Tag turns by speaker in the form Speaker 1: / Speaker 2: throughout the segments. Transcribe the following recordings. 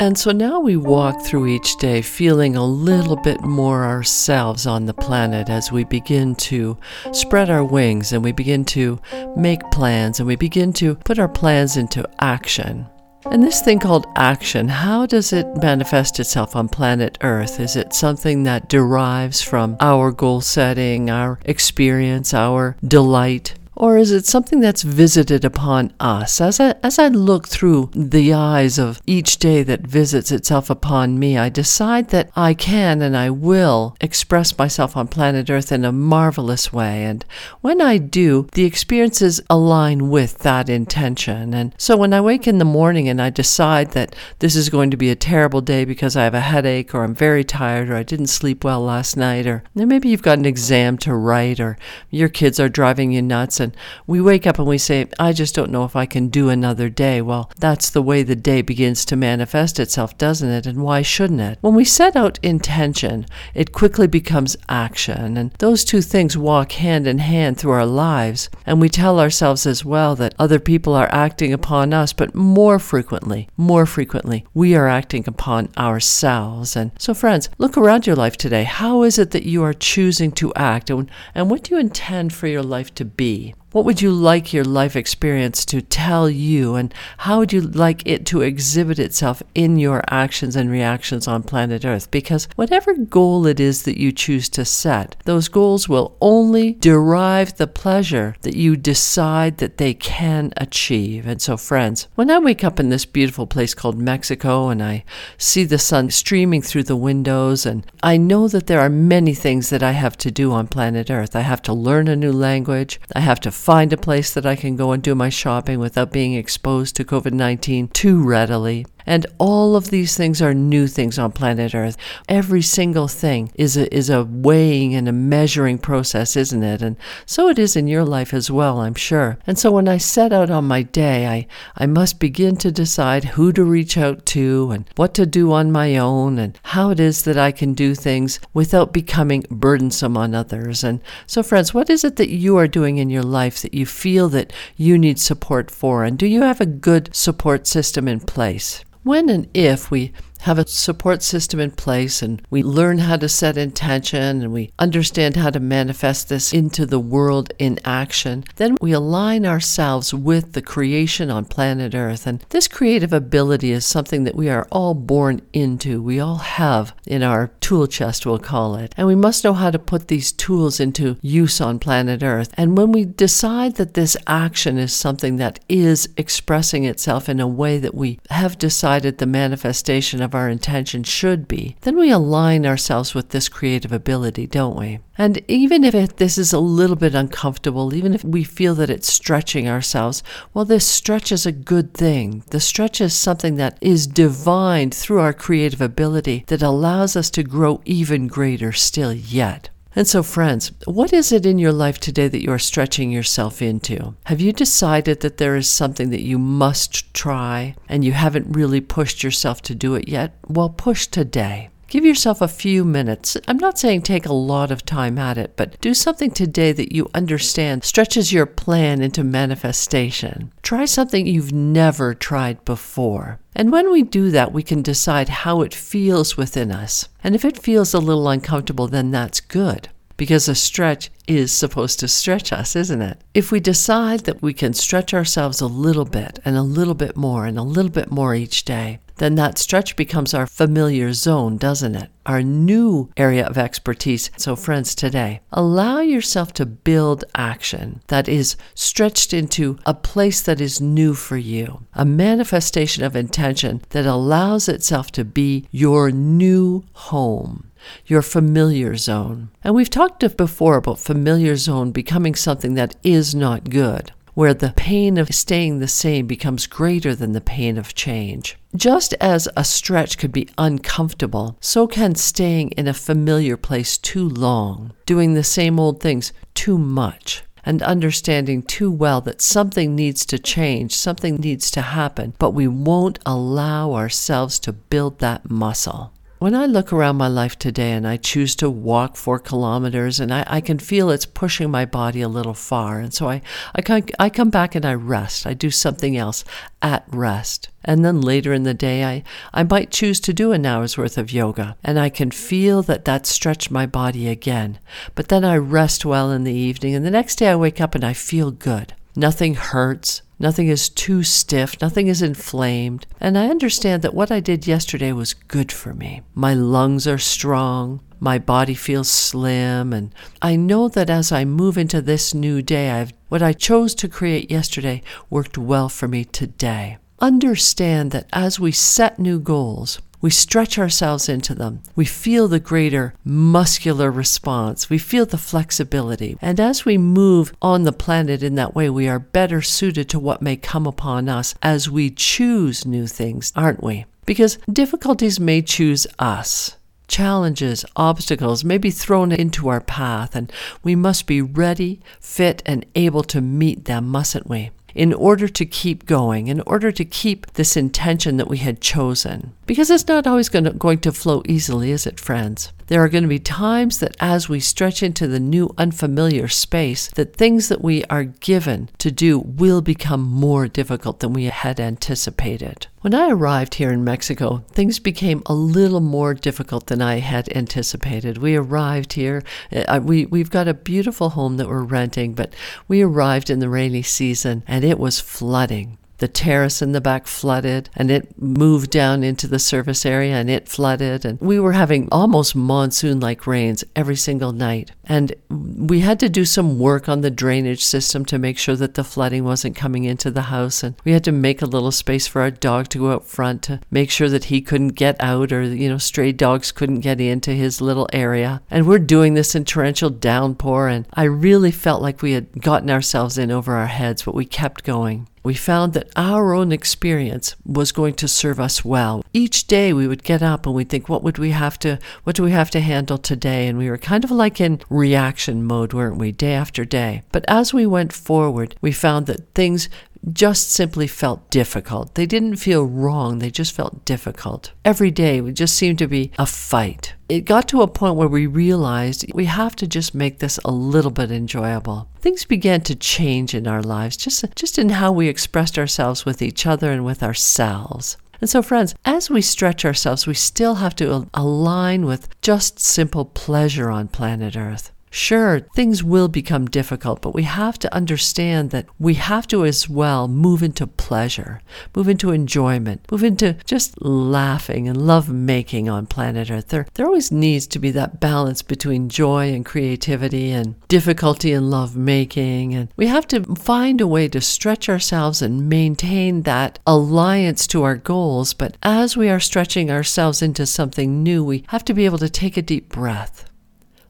Speaker 1: And so now we walk through each day feeling a little bit more ourselves on the planet as we begin to spread our wings and we begin to make plans and we begin to put our plans into action. And this thing called action, how does it manifest itself on planet Earth? Is it something that derives from our goal setting, our experience, our delight? Or is it something that's visited upon us? As I, as I look through the eyes of each day that visits itself upon me, I decide that I can and I will express myself on planet Earth in a marvelous way. And when I do, the experiences align with that intention. And so when I wake in the morning and I decide that this is going to be a terrible day because I have a headache or I'm very tired or I didn't sleep well last night or maybe you've got an exam to write or your kids are driving you nuts and we wake up and we say, I just don't know if I can do another day. Well, that's the way the day begins to manifest itself, doesn't it? And why shouldn't it? When we set out intention, it quickly becomes action. And those two things walk hand in hand through our lives. And we tell ourselves as well that other people are acting upon us, but more frequently, more frequently, we are acting upon ourselves. And so, friends, look around your life today. How is it that you are choosing to act? And, and what do you intend for your life to be? What would you like your life experience to tell you, and how would you like it to exhibit itself in your actions and reactions on planet Earth? Because whatever goal it is that you choose to set, those goals will only derive the pleasure that you decide that they can achieve. And so, friends, when I wake up in this beautiful place called Mexico and I see the sun streaming through the windows, and I know that there are many things that I have to do on planet Earth. I have to learn a new language, I have to find a place that I can go and do my shopping without being exposed to COVID 19 too readily. And all of these things are new things on planet Earth. Every single thing is a, is a weighing and a measuring process, isn't it? And so it is in your life as well, I'm sure. And so when I set out on my day, I, I must begin to decide who to reach out to and what to do on my own and how it is that I can do things without becoming burdensome on others. And so, friends, what is it that you are doing in your life that you feel that you need support for? And do you have a good support system in place? When and if we have a support system in place and we learn how to set intention and we understand how to manifest this into the world in action, then we align ourselves with the creation on planet Earth. And this creative ability is something that we are all born into. We all have in our tool chest, we'll call it. And we must know how to put these tools into use on planet Earth. And when we decide that this action is something that is expressing itself in a way that we have decided the manifestation of our intention should be, then we align ourselves with this creative ability, don't we? And even if it, this is a little bit uncomfortable, even if we feel that it's stretching ourselves, well, this stretch is a good thing. The stretch is something that is divined through our creative ability that allows us to grow even greater still yet. And so, friends, what is it in your life today that you're stretching yourself into? Have you decided that there is something that you must try and you haven't really pushed yourself to do it yet? Well, push today. Give yourself a few minutes. I'm not saying take a lot of time at it, but do something today that you understand stretches your plan into manifestation. Try something you've never tried before. And when we do that, we can decide how it feels within us. And if it feels a little uncomfortable, then that's good because a stretch is supposed to stretch us, isn't it? If we decide that we can stretch ourselves a little bit and a little bit more and a little bit more each day, then that stretch becomes our familiar zone, doesn't it? Our new area of expertise. So, friends, today, allow yourself to build action that is stretched into a place that is new for you, a manifestation of intention that allows itself to be your new home your familiar zone. And we've talked of before about familiar zone becoming something that is not good where the pain of staying the same becomes greater than the pain of change. Just as a stretch could be uncomfortable, so can staying in a familiar place too long, doing the same old things too much, and understanding too well that something needs to change, something needs to happen, but we won't allow ourselves to build that muscle. When I look around my life today and I choose to walk four kilometers and I, I can feel it's pushing my body a little far. And so I, I, can, I come back and I rest. I do something else at rest. And then later in the day, I, I might choose to do an hour's worth of yoga and I can feel that that stretched my body again. But then I rest well in the evening and the next day I wake up and I feel good. Nothing hurts. Nothing is too stiff, nothing is inflamed, and I understand that what I did yesterday was good for me. My lungs are strong, my body feels slim, and I know that as I move into this new day, I've, what I chose to create yesterday worked well for me today. Understand that as we set new goals, we stretch ourselves into them. We feel the greater muscular response. We feel the flexibility. And as we move on the planet in that way, we are better suited to what may come upon us as we choose new things, aren't we? Because difficulties may choose us. Challenges, obstacles may be thrown into our path, and we must be ready, fit, and able to meet them, mustn't we? In order to keep going, in order to keep this intention that we had chosen. Because it's not always going to, going to flow easily, is it, friends? There are going to be times that as we stretch into the new unfamiliar space, that things that we are given to do will become more difficult than we had anticipated. When I arrived here in Mexico, things became a little more difficult than I had anticipated. We arrived here, uh, we, we've got a beautiful home that we're renting, but we arrived in the rainy season and it was flooding the terrace in the back flooded and it moved down into the service area and it flooded. And we were having almost monsoon like rains every single night. And we had to do some work on the drainage system to make sure that the flooding wasn't coming into the house. And we had to make a little space for our dog to go out front to make sure that he couldn't get out or, you know, stray dogs couldn't get into his little area. And we're doing this in torrential downpour. And I really felt like we had gotten ourselves in over our heads, but we kept going we found that our own experience was going to serve us well. Each day we would get up and we'd think, what would we have to, what do we have to handle today? And we were kind of like in reaction mode, weren't we, day after day? But as we went forward, we found that things just simply felt difficult. They didn't feel wrong, they just felt difficult. Every day would just seemed to be a fight. It got to a point where we realized we have to just make this a little bit enjoyable. Things began to change in our lives, just, just in how we expressed ourselves with each other and with ourselves. And so, friends, as we stretch ourselves, we still have to align with just simple pleasure on planet Earth. Sure, things will become difficult, but we have to understand that we have to as well move into pleasure, move into enjoyment, move into just laughing and love making on planet Earth. There, there always needs to be that balance between joy and creativity and difficulty and love making. And we have to find a way to stretch ourselves and maintain that alliance to our goals. But as we are stretching ourselves into something new, we have to be able to take a deep breath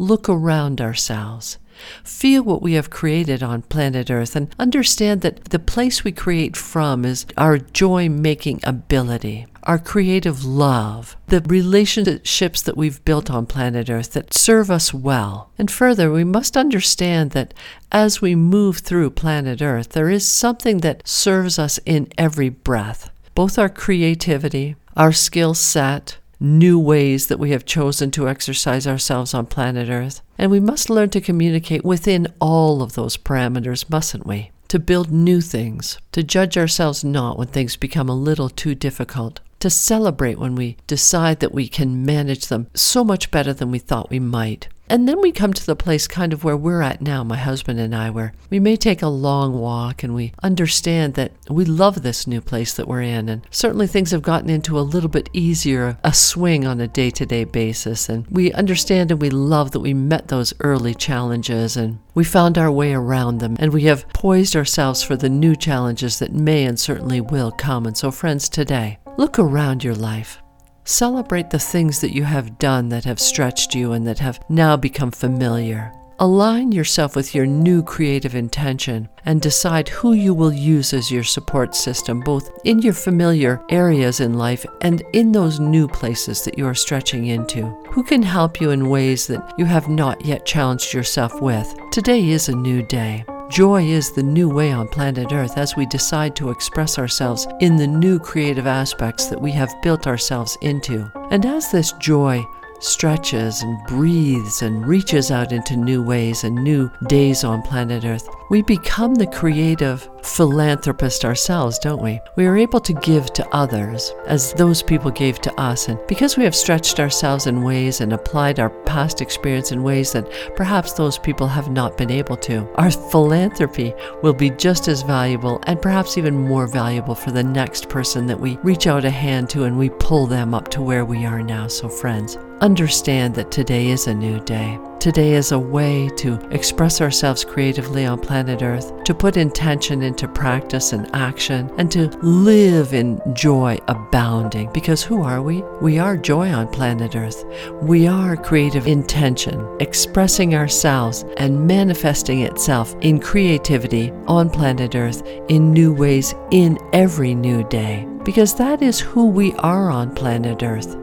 Speaker 1: look around ourselves. Feel what we have created on planet Earth and understand that the place we create from is our joy making ability, our creative love, the relationships that we've built on planet Earth that serve us well. And further, we must understand that as we move through planet Earth, there is something that serves us in every breath, both our creativity, our skill set, new ways that we have chosen to exercise ourselves on planet Earth. And we must learn to communicate within all of those parameters, mustn't we? To build new things, to judge ourselves not when things become a little too difficult, to celebrate when we decide that we can manage them so much better than we thought we might, and then we come to the place kind of where we're at now, my husband and I, where we may take a long walk and we understand that we love this new place that we're in. And certainly things have gotten into a little bit easier, a swing on a day to day basis. And we understand and we love that we met those early challenges and we found our way around them. And we have poised ourselves for the new challenges that may and certainly will come. And so, friends, today, look around your life. Celebrate the things that you have done that have stretched you and that have now become familiar. Align yourself with your new creative intention and decide who you will use as your support system, both in your familiar areas in life and in those new places that you are stretching into. Who can help you in ways that you have not yet challenged yourself with? Today is a new day. Joy is the new way on planet Earth as we decide to express ourselves in the new creative aspects that we have built ourselves into. And as this joy stretches and breathes and reaches out into new ways and new days on planet Earth, we become the creative philanthropist ourselves, don't we? We are able to give to others as those people gave to us. And because we have stretched ourselves in ways and applied our past experience in ways that perhaps those people have not been able to, our philanthropy will be just as valuable and perhaps even more valuable for the next person that we reach out a hand to and we pull them up to where we are now. So, friends, understand that today is a new day. Today is a way to express ourselves creatively on planet Earth, to put intention into practice and action, and to live in joy abounding. Because who are we? We are joy on planet Earth. We are creative intention, expressing ourselves and manifesting itself in creativity on planet Earth in new ways in every new day. Because that is who we are on planet Earth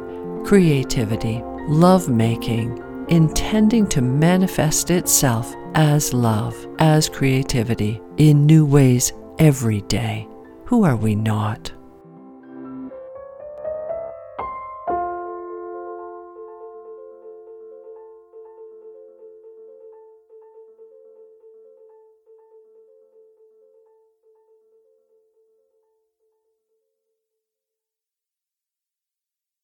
Speaker 1: creativity, love making intending to manifest itself as love, as creativity, in new ways every day. Who are we not?